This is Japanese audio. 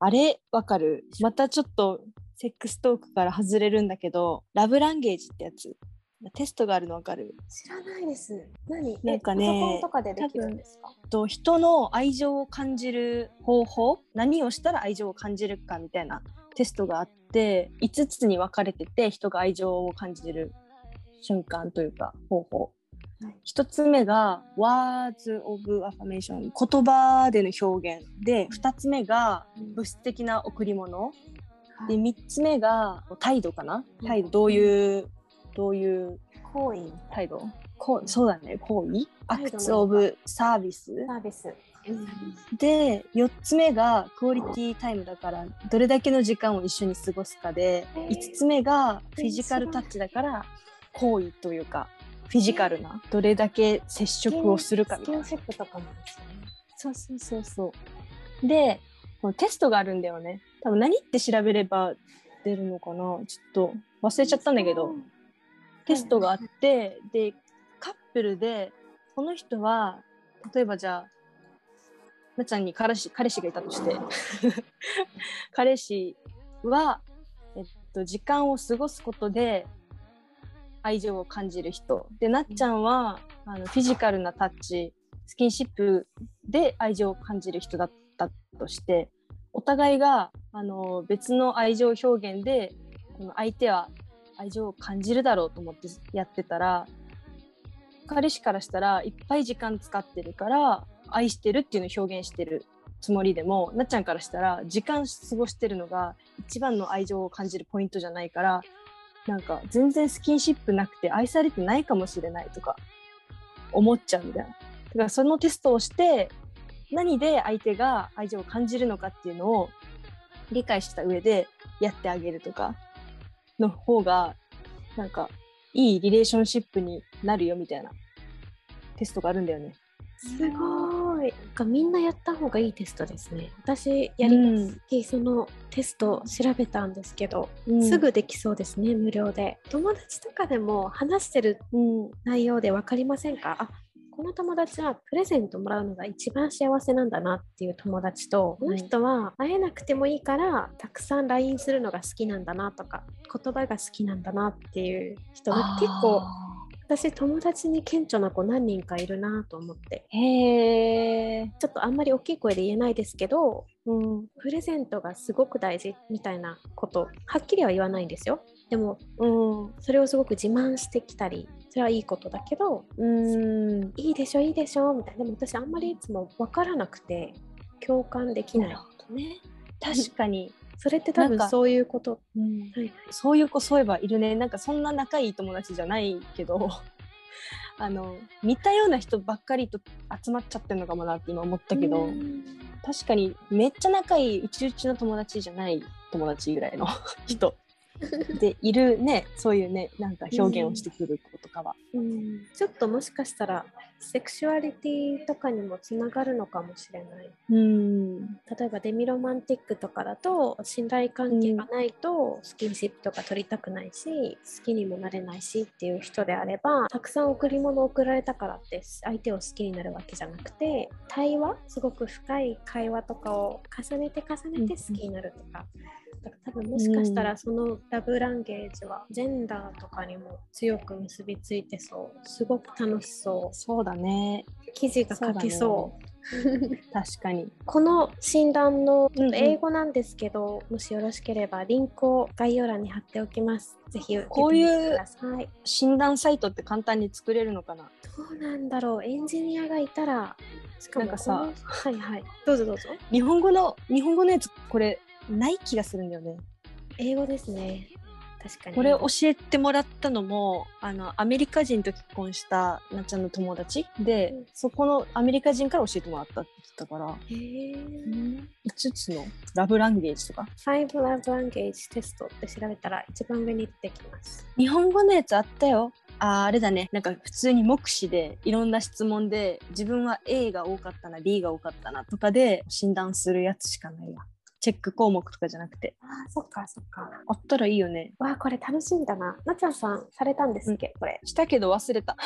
あれ？わかる？またちょっとセックストークから外れるんだけどラブランゲージってやつ。テストがあるのわかる？知らないです。何？なんかねえパソコンとかでできるんですか？と人の愛情を感じる方法？何をしたら愛情を感じるかみたいなテストがあって5つに分かれてて人が愛情を感じる瞬間というか方法、はい1つ目が Words of Affirmation 言葉での表現。で2つ目が物質的な贈り物。で3つ目が態度かな？態度どういうどういう行為、態度？こうそうだね。行為？アクツ・オブ・サービスサービス。で4つ目がクオリティタイムだからどれだけの時間を一緒に過ごすかでへー。5つ目がフィジカルタッチだから行為というかフィジカルなどれだけ接触をするかみたいな。スキンシップとかもですよね。そうそうそうそう。でこのテストがあるんだよね。多分何って調べれば出るのかな。ちょっと忘れちゃったんだけど。テストがあってでカップルでこの人は例えばじゃあなっちゃんに彼氏彼氏がいたとして 彼氏は、えっと、時間を過ごすことで愛情を感じる人。でなっちゃんはあのフィジカルなタッチスキンシップで愛情を感じる人だったとしてお互いがあの別の愛情表現でこの相手は愛情を感じるだろうと思ってやってたら彼氏からしたらいっぱい時間使ってるから愛してるっていうのを表現してるつもりでもなっちゃんからしたら時間過ごしてるのが一番の愛情を感じるポイントじゃないからなんか全然スキンシップなくて愛されてないかもしれないとか思っちゃうみたいな。だからそのテストをして何で相手が愛情を感じるのかっていうのを理解した上でやってあげるとかの方がなんかいいリレーションシップになるよみたいなテストがあるんだよね。すごい。なんかみんなやった方がいいテストですね。私やります。そのテスト調べたんですけど、うんすぐできそうですね、無料で。友達とかでも話してるうん内容で分かりませんか？あこの友達はプレゼントもらうのが一番幸せなんだなっていう友達と、この人は会えなくてもいいからたくさん LINE するのが好きなんだなとか言葉が好きなんだなっていう人が結構私友達に顕著な子何人かいるなと思って。へえ、ちょっとあんまり大きい声で言えないですけどうん。プレゼントがすごく大事みたいなことはっきりは言わないんですよ。でもうん。それをすごく自慢してきたりそれはいいことだけどうん、いいでしょいいでしょみたいな。でも私あんまりいつも分からなくて共感できない。どね。確かに、それって多分そういうこと。うん、そういう子そういえばいるね。なんかそんな仲いい友達じゃないけど あの似たような人ばっかりと集まっちゃってるのかもなって今思ったけど、うん。確かにめっちゃ仲いいうちうちの友達じゃない友達ぐらいの 人 でいるねそういうねなんか表現をしてくる子とかは。うんちょっともしかしたらセクシュアリティとかにもつながるのかもしれないうん例えばデミロマンティックとかだと信頼関係がないとスキンシップとか取りたくないし好きにもなれないしっていう人であればたくさん贈り物を贈られたからって相手を好きになるわけじゃなくて対話すごく深い会話とかを重ねて重ねて好きになるとか。だから多分もしかしたらそのラブランゲージはジェンダーとかにも強く結びついてそう。すごく楽しそう。そうだね。記事が書けそう。確かに。この診断のうんうん英語なんですけど、もしよろしければリンクを概要欄に貼っておきます。ぜひ受けてみてください。診断サイトって簡単に作れるのかな？どうなんだろう、エンジニアがいたら、しかもなんかさはいはい、どうぞどうぞ。日本語の日本語のやつこれない気がするんだよね。英語ですね。確かに。これ教えてもらったのもあのアメリカ人と結婚したなっちゃんの友達？で、うんそこのアメリカ人から教えてもらったって言ってたから、へー5つのラブランゲージとか？Five Love Language Test って調べたら一番上に出てきます。日本語のやつあったよあーあれだねなんか普通に目視でいろんな質問で自分は A が多かったな B が多かったなとかで診断するやつしかないわチェック項目とかじゃなくてああ、そっかそっか。あったらいいよねわあ、これ楽しみだな。なっちゃんさんされたんですっけ、これ。したけど忘れた